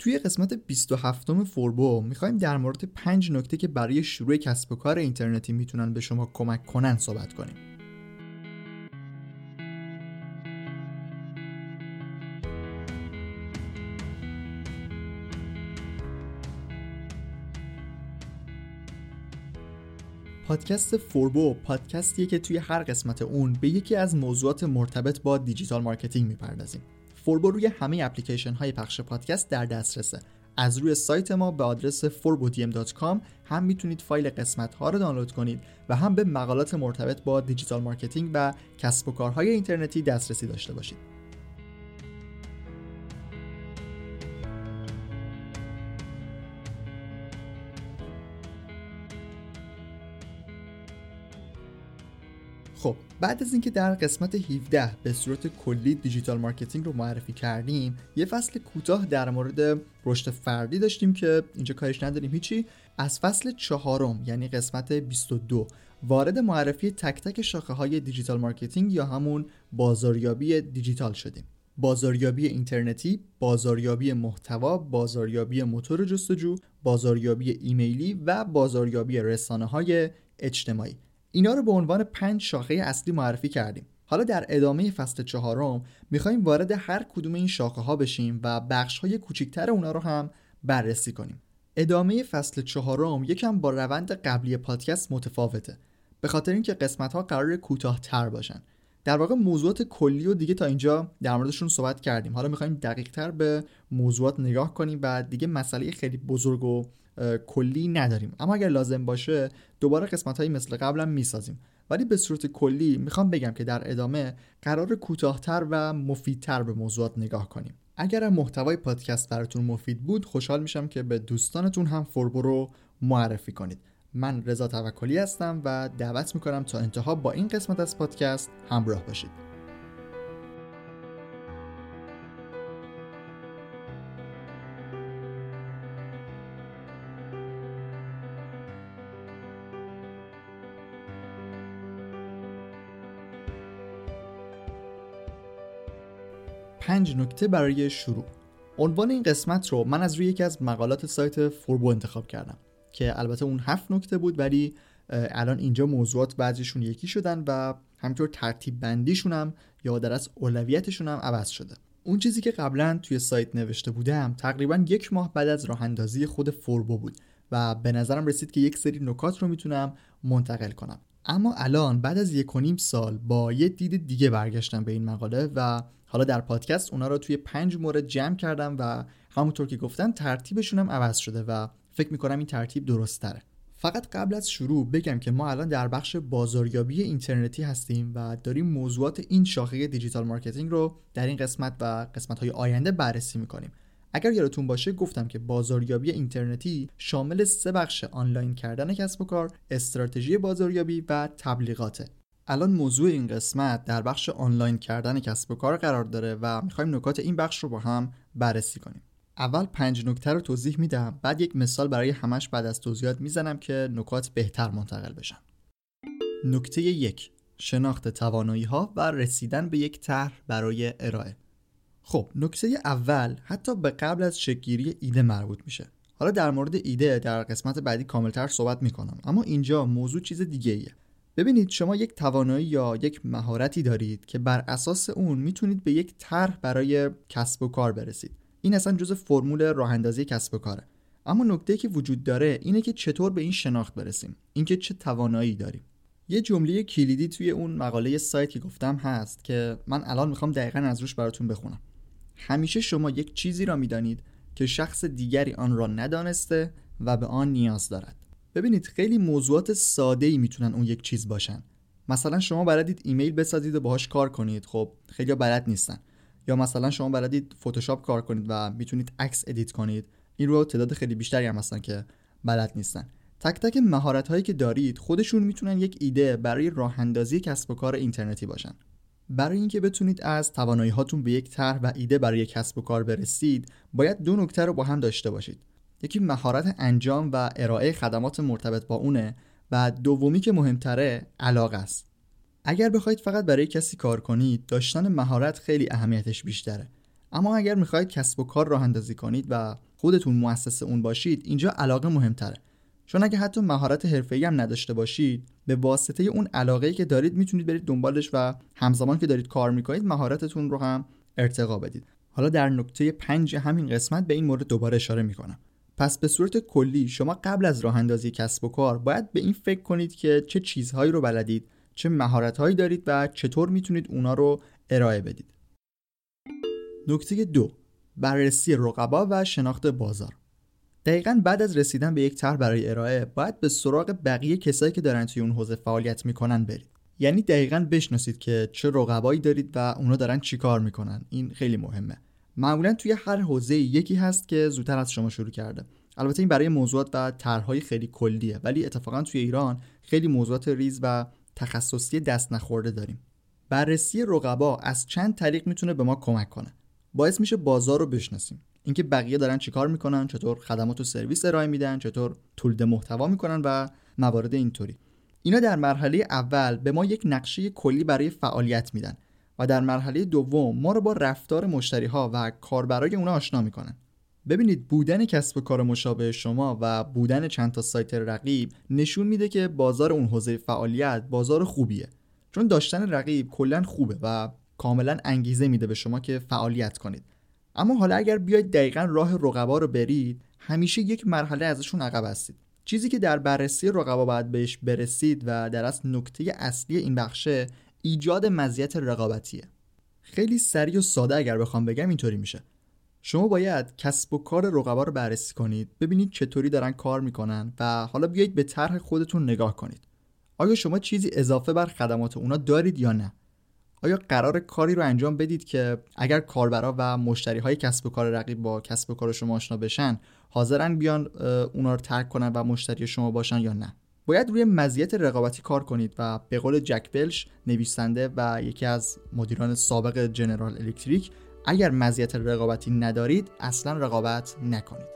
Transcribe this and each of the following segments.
توی قسمت 27 فوربو می‌خوایم در مورد پنج نکته که برای شروع کسب و کار اینترنتی می‌تونن به شما کمک کنن صحبت کنیم. پادکست فوربو پادکستیه که توی هر قسمت اون به یکی از موضوعات مرتبط با digital marketing می‌پردازیم. فوربو روی همه اپلیکیشن های پخش پادکست در دسترسه. از روی سایت ما به آدرس forbodiem.com هم می‌تونید فایل قسمت ها رو دانلود کنید و هم به مقالات مرتبط با digital marketing و کسب و کارهای اینترنتی دسترسی داشته باشید. خب بعد از اینکه در قسمت 17 به صورت کلی digital marketing رو معرفی کردیم یه فصل کوتاه در مورد رشد فردی داشتیم که اینجا کارش نداریم هیچی. از فصل چهارم یعنی قسمت 22 وارد معرفی تک تک شاخه های digital marketing یا همون بازاریابی دیجیتال شدیم. بازاریابی اینترنتی، بازاریابی محتوا، بازاریابی موتور جستجو، بازاریابی ایمیلی و بازاریابی رسانه های اجتماعی. اینا رو به عنوان پنج شاخه اصلی معرفی کردیم. حالا در ادامه فصل چهارم می‌خوایم وارد هر کدوم این شاخه ها بشیم و بخش های کوچیکتر اونا رو هم بررسی کنیم. ادامه فصل چهارم یکم با روند قبلی پادکست متفاوته. به خاطر اینکه قسمت ها قرار کوتاهتر باشن. در واقع موضوعات کلی و دیگه تا اینجا در موردشون صحبت کردیم. حالا می‌خوایم دقیق تر به موضوعات نگاه کنیم و دیگه مسئله خیلی بزرگ و کلی نداریم. اما اگر لازم باشه دوباره قسمت هایی مثل قبلا می‌سازیم. ولی به صورت کلی می‌خوام بگم که در ادامه قرار کوتاهتر و مفیدتر به موضوعات نگاه کنیم. اگر محتوای پادکست براتون مفید بود خوشحال میشم که به دوستانتون هم فوربو رو معرفی کنید. من رضا توکلی هستم و دعوت می‌کنم تا انتها با این قسمت از پادکست همراه باشید. پنج نکته برای شروع. عنوان این قسمت رو من از روی یکی از مقالات سایت فوربو انتخاب کردم که البته اون هفت نکته بود ولی الان اینجا موضوعات بعضیشون یکی شدن و همینطور ترتیب بندیشون هم یا در از اولویتشون هم عوض شده. اون چیزی که قبلا توی سایت نوشته بودم تقریبا یک ماه بعد از راه اندازی خود فوربو بود و به نظرم رسید که یک سری نکات رو می‌تونم منتقل کنم. اما الان بعد از یک و نیم سال با یه دید دیگه برگشتم به این مقاله و حالا در پادکست اونا رو توی پنج مورد جمع کردم و همونطور که گفتم ترتیبشون هم عوض شده و فکر می‌کنم این ترتیب درست تره فقط قبل از شروع بگم که ما الان در بخش بازاریابی اینترنتی هستیم و داریم موضوعات این شاخه digital marketing رو در این قسمت و قسمت های آینده بررسی می‌کنیم اگر یادتون باشه گفتم که بازاریابی اینترنتی شامل سه بخش آنلاین کردن کسب و کار، استراتژی بازاریابی و تبلیغاته. الان موضوع این قسمت در بخش آنلاین کردن کسب و کار قرار داره و می‌خوایم نکات این بخش رو با هم بررسی کنیم. اول پنج نکته رو توضیح میدم. بعد یک مثال برای همش بعد از توضیحات می‌زنم که نکات بهتر منتقل بشن. نکته یک شناخت توانایی ها و رسیدن به یک طرح برای ارائه. خب نکته اول حتی به قبل از شکلگیری ایده مربوط میشه. حالا در مورد ایده در قسمت بعدی کاملتر صحبت می‌کنم. اما اینجا موضوع چیز دیگه ایه ببینید شما یک توانایی یا یک مهارتی دارید که بر اساس اون می‌تونید به یک طرح برای کسب و کار برسید. این اصلا جز فرمول راه اندازی کسب و کاره. اما نکته که وجود داره اینه که چطور به این شناخت برسیم. اینکه چه توانایی داریم. یه جمله کلیدی توی اون مقاله سایت که گفتم هست که من الان می‌خوام دقیقا از روش براتون بخونم. همیشه شما یک چیزی را می‌دانید که شخص دیگری آن را ندانسته و به آن نیاز دارد. ببینید خیلی موضوعات ساده ای می‌تونن اون یک چیز باشن. مثلا شما بلدید ایمیل بسازید و باهاش کار کنید. خب خیلی بلد نیستن. یا مثلا شما بلدید فتوشاپ کار کنید و می‌تونید عکس edit کنید. این رو تعداد خیلی بیشتری هم هستن که بلد نیستن. تک تک مهارت هایی که دارید خودشون می‌تونن یک ایده برای راه اندازی کسب و کار اینترنتی باشن. برای اینکه بتونید از توانایی هاتون به یک طرح و ایده برای کسب و کار برسید باید دو نکته رو با هم داشته باشید. یکی مهارت انجام و ارائه خدمات مرتبط با اونه و دومی که مهمتره علاقه است. اگر بخواید فقط برای کسی کار کنید داشتن مهارت خیلی اهمیتش بیشتره. اما اگر می‌خواهید کسب و کار راه اندازی کنید و خودتون مؤسس اون باشید اینجا علاقه مهمتره. چون اگه حتی مهارت حرفه‌ای هم نداشته باشید به واسطه اون علاقه که دارید می‌تونید برید دنبالش و همزمان که دارید کار می‌کنید مهارتتون رو هم ارتقا بدید. حالا در نکته پنج همین قسمت به این مورد دوباره اشاره می‌کنم. پس به صورت کلی شما قبل از راه اندازی کسب و کار باید به این فکر کنید که چه چیزهایی رو بلدید چه مهارتهایی دارید و چطور می‌تونید اونا رو ارائه بدید. نکته دو بررسی رقبا و شناخت بازار. دقیقا بعد از رسیدن به یک طرح برای ارائه باید به سراغ بقیه کسایی که دارن توی اون حوزه فعالیت می‌کنن برید. یعنی دقیقا بشناسید که چه رقبایی دارید و اونا دارن چیکار می‌کنن. این خیلی مهمه. معمولا توی هر حوزه یکی هست که زودتر از شما شروع کرده. البته این برای موضوعات و طرحهای خیلی کلیه ولی اتفاقا توی ایران خیلی موضوعات ریز و تخصصی دست نخورده داریم. بررسی رقبا از چند طریق می‌تونه به ما کمک کنه. باعث میشه بازار رو بشناسیم. اینکه بقیه دارن چیکار می‌کنن چطور خدمات و سرویس ارائه میدن چطور تولید محتوا می‌کنن و موارد اینطوری. اینا در مرحله اول به ما یک نقشه کلی برای فعالیت میدن. و در مرحله دوم ما رو با رفتار مشتری ها و کاربرای اونا آشنا می‌کنن. ببینید بودن کسب و کار مشابه شما و بودن چند تا سایت رقیب نشون میده که بازار اون حوزه فعالیت بازار خوبیه. چون داشتن رقیب کلا خوبه و کاملا انگیزه میده به شما که فعالیت کنید. اما حالا اگر بیاید دقیقا راه رقبا رو برید همیشه یک مرحله ازشون عقب هستید. چیزی که در بررسی رقبا باید بهش برسید و در از نکته اصلی این بخشه ایجاد مزیت رقابتیه. خیلی سریع و ساده اگر بخوام بگم اینطوری میشه. شما باید کسب و کار رقبا رو بررسی کنید ببینید چطوری دارن کار می‌کنن و حالا بیایید به طرح خودتون نگاه کنید. آیا شما چیزی اضافه بر خدمات اونا دارید یا نه؟ آیا قرار کاری رو انجام بدید که اگر کاربرا و مشتری های کسب و کار رقیب با کسب و کار شما آشنا بشن حاضرن بیان اونا رو ترک کنن و مشتری شما باشن یا نه؟ باید روی مزیت رقابتی کار کنید و به قول جک بلش نویسنده و یکی از مدیران سابق جنرال الکتریک اگر مزیت رقابتی ندارید اصلا رقابت نکنید.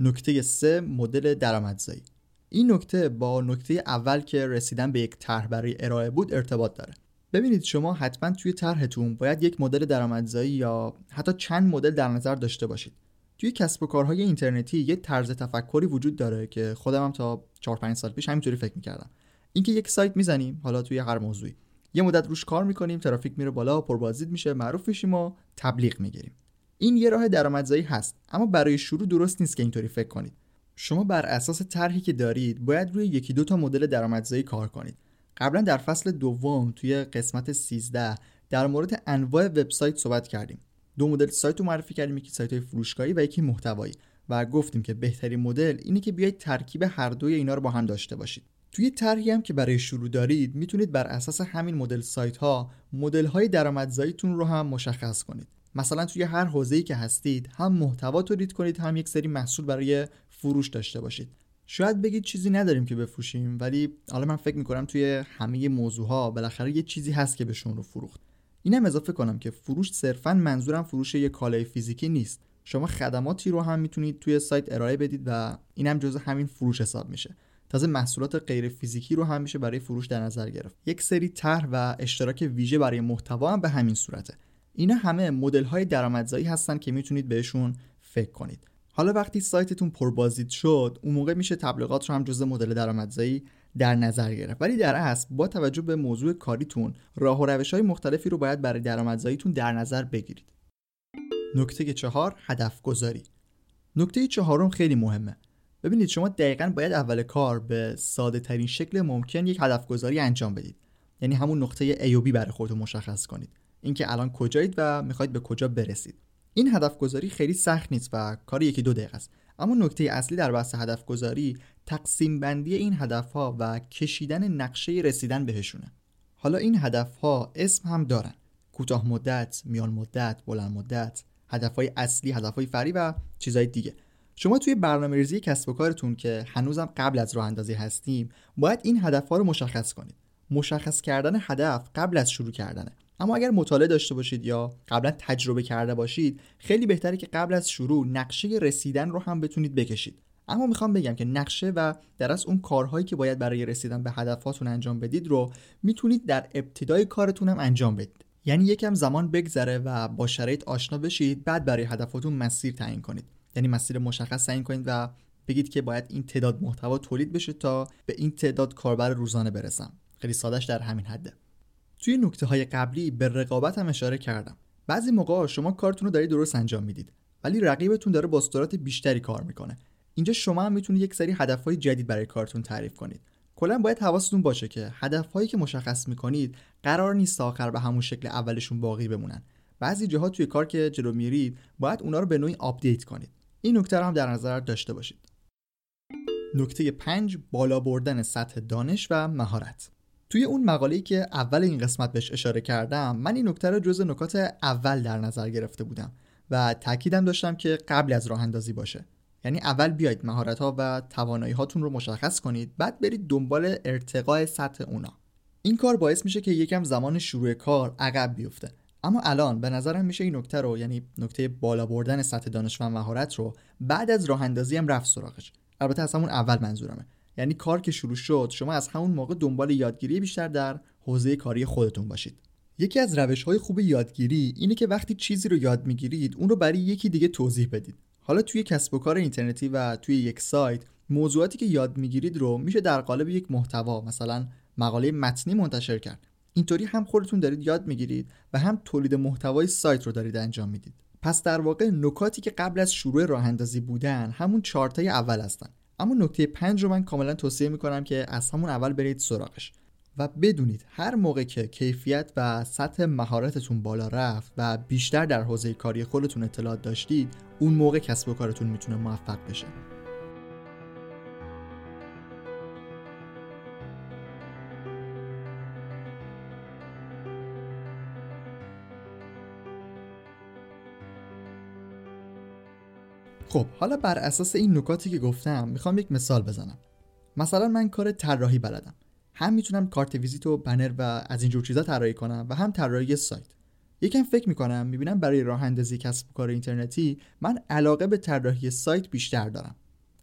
نکته سه مدل درآمدزایی. این نکته با نکته اول که رسیدن به یک طرح برای ارائه بود ارتباط داره. ببینید شما حتما توی طرحتون باید یک مدل درآمدزایی یا حتی چند مدل در نظر داشته باشید. توی کسب و کارهای اینترنتی یه طرز تفکری وجود داره که خودم هم تا 4 5 سال پیش همینطوری فکر می‌کردم. اینکه یک سایت می‌زنیم حالا توی هر موضوعی. یه مدت روش کار می‌کنیم ترافیک میره بالا پربازدید میشه معروف میشیم و تبلیغ می‌گیریم. این یه راه درآمدزایی هست اما برای شروع درست نیست که اینطوری فکر کنید. شما بر اساس طرحی که دارید باید روی یکی دو تا مدل درآمدزایی کار کنید. قبلا در فصل دوم توی قسمت 13 در مورد انواع وبسایت صحبت کردیم. دو مدل سایت رو معرفی کردیم یکی سایت های فروشگاهی و یکی محتوایی و گفتیم که بهترین مدل اینه که بیاید ترکیب هر دوی اینا رو با هم داشته باشید. توی طرحی هم که برای شروع دارید می‌تونید بر اساس همین مدل سایت ها مدل های درآمدزاییتون رو هم مشخص کنید. مثلا توی هر حوزه‌ای که هستید هم محتوا تولید کنید هم یک سری محصول برای فروش داشته باشید. شاید بگید چیزی نداریم که بفروشیم ولی حالا من فکر می‌کنم توی همه موضوع ها بالاخره یه چیزی هست که بهشون رو فروخت. اینم اضافه کنم که فروش صرفا منظورم فروش یه کالای فیزیکی نیست. شما خدماتی رو هم می‌تونید توی سایت ارائه بدید و اینم جزء همین فروش حساب میشه. تازه محصولات غیر فیزیکی رو هم میشه برای فروش در نظر گرفت. یک سری طرح و اشتراک ویژه برای محتوا هم به همین صورته. اینا همه مدل های درآمدزایی هستن که می‌تونید بهشون فکر کنید. حالا وقتی سایتتون پربازدید شد اون موقع میشه تبلیغات رو هم جزء مدل درآمدزایی در نظر گرفت. ولی در اصل با توجه به موضوع کاریتون راه و روش های مختلفی رو باید برای درآمدزاییتون در نظر بگیرید. نکته چهار هدف گذاری نکته چهارم خیلی مهمه. ببینید شما دقیقا باید اول کار به ساده ترین شکل ممکن یک هدف گذاری انجام بدید. یعنی همون نقطه A و B برای خودتون مشخص کنید. اینکه الان کجایید و می‌خواید به کجا برسید. این هدف گذاری خیلی سخت نیست و کار یکی دو دقیقه است. اما نکته اصلی در بحث هدف گذاری تقسیم بندی این هدف ها و کشیدن نقشه رسیدن بهشونه. حالا این هدف ها اسم هم دارن. کوتاه مدت، میان مدت، بلند مدت، هدف های اصلی، هدف های فری و چیزهای دیگه. شما توی برنامه ریزی کسب و کارتون که هنوزم قبل از راه اندازی هستیم باید این هدف ها رو مشخص کنید. مشخص کردن هدف قبل از شروع کردنه. اما اگر مطالعه داشته باشید یا قبلا تجربه کرده باشید خیلی بهتره که قبل از شروع نقشه رسیدن رو هم بتونید بکشید. اما می‌خوام بگم که نقشه و در از اون کارهایی که باید برای رسیدن به هدفاتون انجام بدید رو می‌تونید در ابتدای کارتون هم انجام بدید. یعنی یکم زمان بگذره و با شرایط آشنا بشید بعد برای هدفاتون مسیر تعیین کنید. یعنی مسیر مشخص تعیین کنید و بگید که باید این تعداد محتوا تولید بشه تا به این تعداد کاربر روزانه برسم. خیلی سادش در همین حده. توی نکته های قبلی به رقابت هم اشاره کردم. بعضی موقع شما کارتون رو دارید درست انجام می‌دید ولی رقیبتون داره با سرعت بیشتری کار می‌کنه. اینجا شما هم می‌تونید یک سری هدفهای جدید برای کارتون تعریف کنید. کلا باید حواستون باشه که هدفهایی که مشخص می‌کنید قرار نیست آخر به همون شکل اولشون باقی بمونن. بعضی جاها توی کار که جلو میرید باید اونا رو به نوعی update کنید. این نکته رو هم در نظر داشته باشید. نکته 5 بالا بردن سطح دانش و مهارت. توی اون مقاله‌ای که اول این قسمت بهش اشاره کردم من این نکته رو جز نکات اول در نظر گرفته بودم و تاکیدم داشتم که قبل از راه اندازی باشه. یعنی اول بیاید مهارت ها و توانایی هاتون رو مشخص کنید بعد برید دنبال ارتقاء سطح اونا. این کار باعث میشه که یکم زمان شروع کار عقب بیفته. اما الان به نظرم میشه این نکته رو یعنی نکته بالا بردن سطح دانش و مهارت رو بعد از راه اندازی هم رفت سراغش. البته از همون اول منظورمه. یعنی کار که شروع شد شما از همون موقع دنبال یادگیری بیشتر در حوزه کاری خودتون باشید. یکی از روش های خوب یادگیری اینه که وقتی چیزی رو یاد می‌گیرید اون رو برای یکی دیگه توضیح بدید. حالا توی کسب و کار اینترنتی و توی یک سایت موضوعاتی که یاد می‌گیرید رو میشه در قالب یک محتوا مثلا مقاله متنی منتشر کرد. اینطوری هم خودتون دارید یاد می‌گیرید و هم تولید محتوای سایت رو دارید انجام می‌دید. پس در واقع نکاتی که قبل از شروع راه اندازی بودن همون چارتای اول هستن. اما نکته پنج رو من کاملا توصیه می‌کنم که از همون اول برید سراغش. و بدونید هر موقع که کیفیت و سطح مهارتتون بالا رفت و بیشتر در حوزه کاری خودتون اطلاعات داشتید اون موقع کسب و کارتون می‌تونه موفق بشه. خب حالا بر اساس این نکاتی که گفتم می‌خوام یک مثال بزنم. مثلا من کار طراحی بلدم. هم می‌تونم کارت ویزیت و بنر و از اینجور چیزا طراحی کنم و هم طراحی سایت. یکم فکر می‌کنم می‌بینم برای راه اندازی کسب و کار اینترنتی من علاقه به طراحی سایت بیشتر دارم.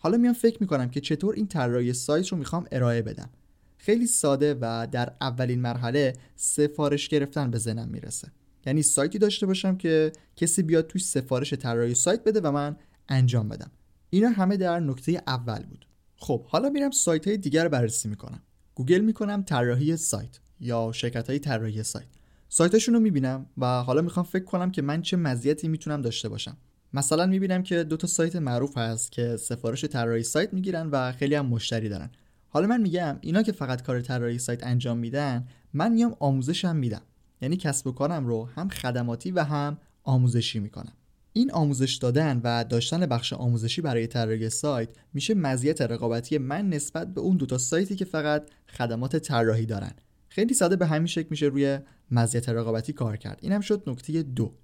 حالا میام فکر می‌کنم که چطور این طراحی سایت رو می‌خوام ارائه بدم. خیلی ساده و در اولین مرحله سفارش گرفتن به ذهنم می‌رسه. یعنی سایتی داشته باشم که کسی بیاد توی سفارش طراحی سایت بده و من انجام بدم. اینا همه در نکته اول بود. خب حالا میرم سایت های دیگر بررسی می‌کنم. گوگل می‌کنم طراحی سایت یا شرکت های طراحی سایت. سایتشون رو می‌بینم و حالا می‌خوام فکر کنم که من چه مزیتی می‌تونم داشته باشم. مثلا می‌بینم که دو تا سایت معروف هست که سفارش طراحی سایت می‌گیرن و خیلی هم مشتری دارن. حالا من میگم اینا که فقط کار طراحی سایت انجام میدن من میام آموزشم میدم. یعنی کسب و کارم رو هم خدماتی و هم آموزشی می‌کنم. این آموزش دادن و داشتن بخش آموزشی برای طراحی سایت میشه مزیت رقابتی من نسبت به اون دوتا سایتی که فقط خدمات طراحی دارن. خیلی ساده به همین شکل میشه روی مزیت رقابتی کار کرد. اینم شد نکته دو.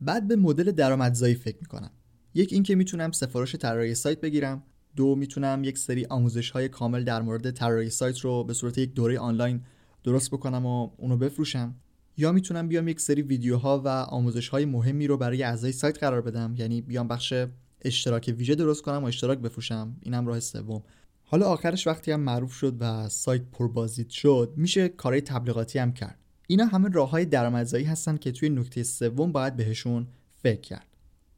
بعد به مدل درآمدزایی فکر می‌کنم. یک اینکه می‌تونم سفارش طراحی سایت بگیرم. دو می‌تونم یک سری آموزش های کامل در مورد طراحی سایت رو به صورت یک دوره آنلاین درست بکنم و اونو بفروشم. یا می‌تونم بیام یک سری ویدیوها و آموزش های مهمی رو برای اعضای سایت قرار بدم؟ یعنی بیام بخش اشتراک ویژه درست کنم و اشتراک بفروشم؟ اینم راه سوم. حالا آخرش وقتی هم معروف شد و سایت پربازدید شد میشه کارهای تبلیغاتی هم کرد. اینا همه راه های درآمدزایی هستن که توی نکته سوم باید بهشون فکر کرد.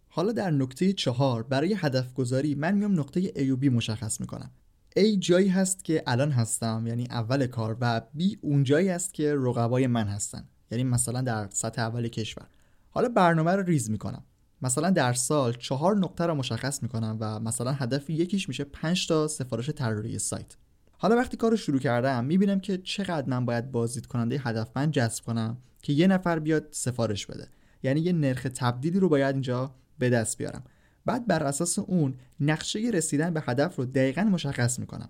حالا در نکته چهار برای هدف گذاری من میام نقطه A و B مشخص می‌کنم. A جایی هست که الان هستم یعنی اول کار و B اون جایی است که رقبای من هستن. یعنی مثلا در سطح اول کشور. حالا برنامه رو ریز می‌کنم. مثلا در سال چهار نقطه رو مشخص می‌کنم و مثلا هدف یکیش میشه 5 تا سفارش طراحی سایت. حالا وقتی کار رو شروع کردم می‌بینم که چقدر من باید بازدید کننده هدفمند جذب کنم که یه نفر بیاد سفارش بده. یعنی یه نرخ تبدیلی رو باید اینجا به دست بیارم. بعد بر اساس اون نقشه رسیدن به هدف رو دقیقا مشخص می‌کنم.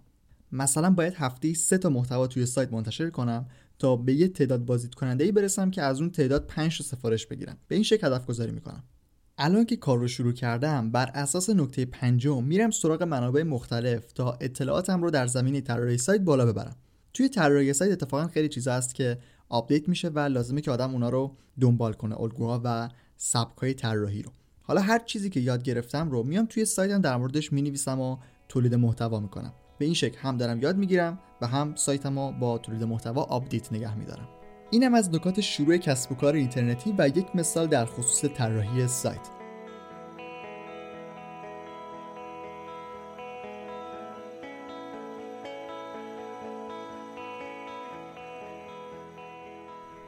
مثلا باید هفته سه تا محتوا توی سایت منتشر کنم تا به یه تعداد بازدید کننده ای برسم که از اون تعداد 5 تا سفارش بگیرم. به این شکل هدف گذاری می‌کنم. الان که کار رو شروع کردم بر اساس نکته پنجم میرم سراغ منابع مختلف تا اطلاعاتم رو در زمینه طراحی سایت بالا ببرم. توی طراحی سایت اتفاقا خیلی چیزا هست که update میشه و لازمه که آدم اونا رو دنبال کنه الگوها و سبکای طراحی رو. حالا هر چیزی که یاد گرفتم رو میام توی سایتم در موردش می‌نویسم و تولید محتوا می‌کنم. به این شکل هم دارم یاد می‌گیرم و هم سایتم رو با تولید محتوا update نگه میدارم. اینم از نکات شروع کسب و کار اینترنتی و یک مثال در خصوص طراحی سایت.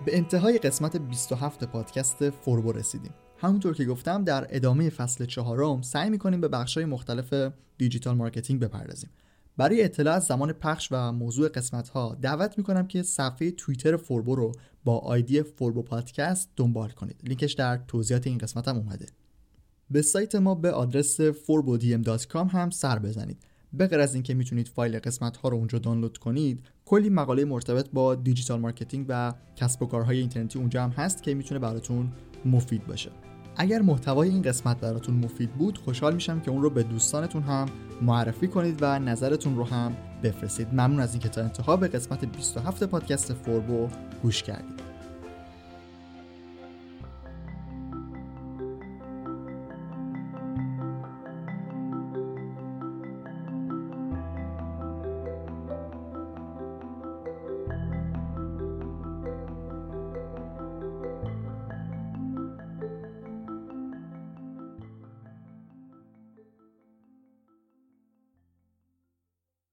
به انتهای قسمت 27 پادکست فوربو رسیدیم. همونطور که گفتم در ادامه فصل چهارم سعی می‌کنیم به بخشهای مختلف digital marketing بپردازیم. برای اطلاع از زمان پخش و موضوع قسمت ها دعوت می‌کنم که صفحه توییتر فوربو رو با ID فوربو پادکست دنبال کنید. لینکش در توضیحات این قسمت هم اومده. به سایت ما به آدرس forbodm.com هم سر بزنید. به غیر از اینکه می‌تونید فایل قسمت ها رو اونجا دانلود کنید کلی مقاله مرتبط با digital marketing و کسب و کارهای اینترنتی اونجا هم هست که می‌تونه براتون مفید باشه. اگر محتوای این قسمت براتون مفید بود خوشحال میشم که اون رو به دوستانتون هم معرفی کنید و نظرتون رو هم بفرستید. ممنون از اینکه تا انتها به قسمت 27 پادکست فوربو گوش کردید.